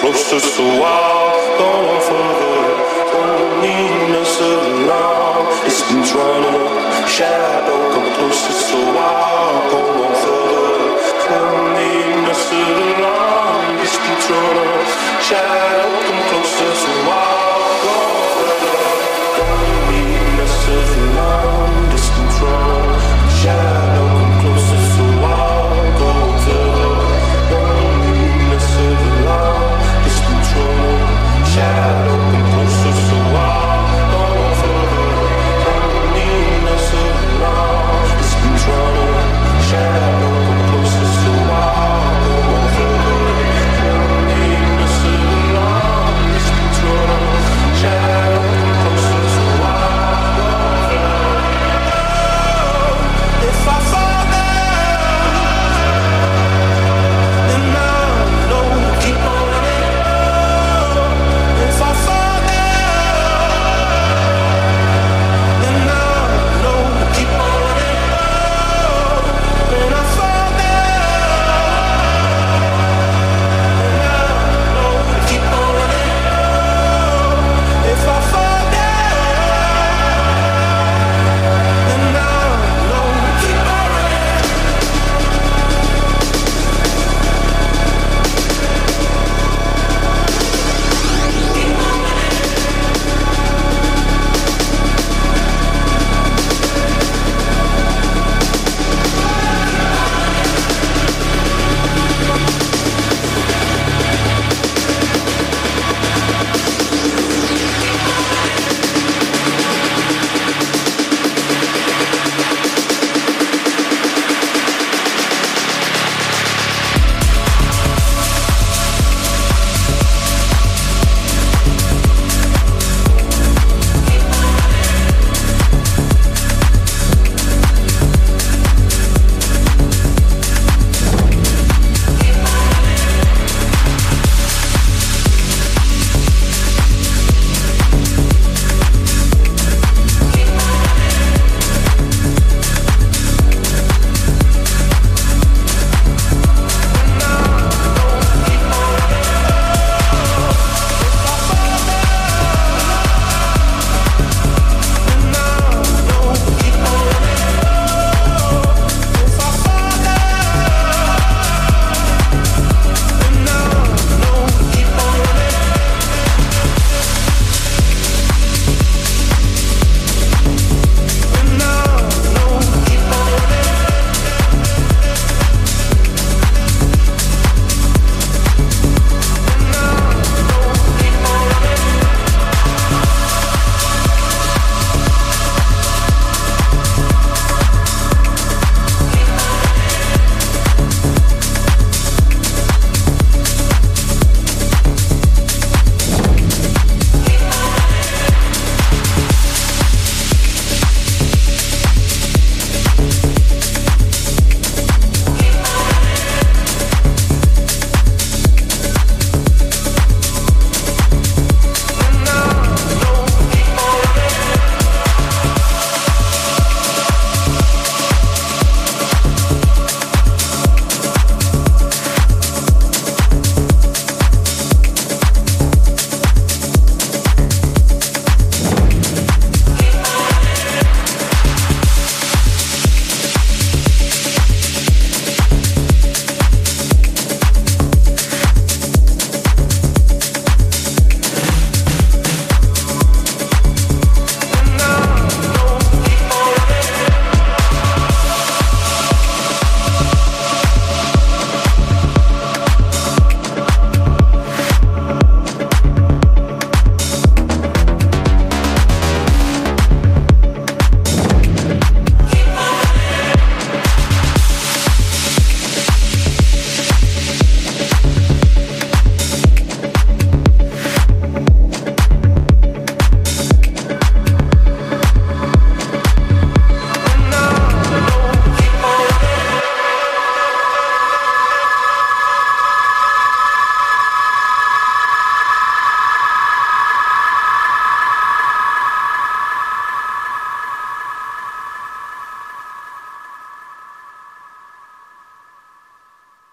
close to the wall.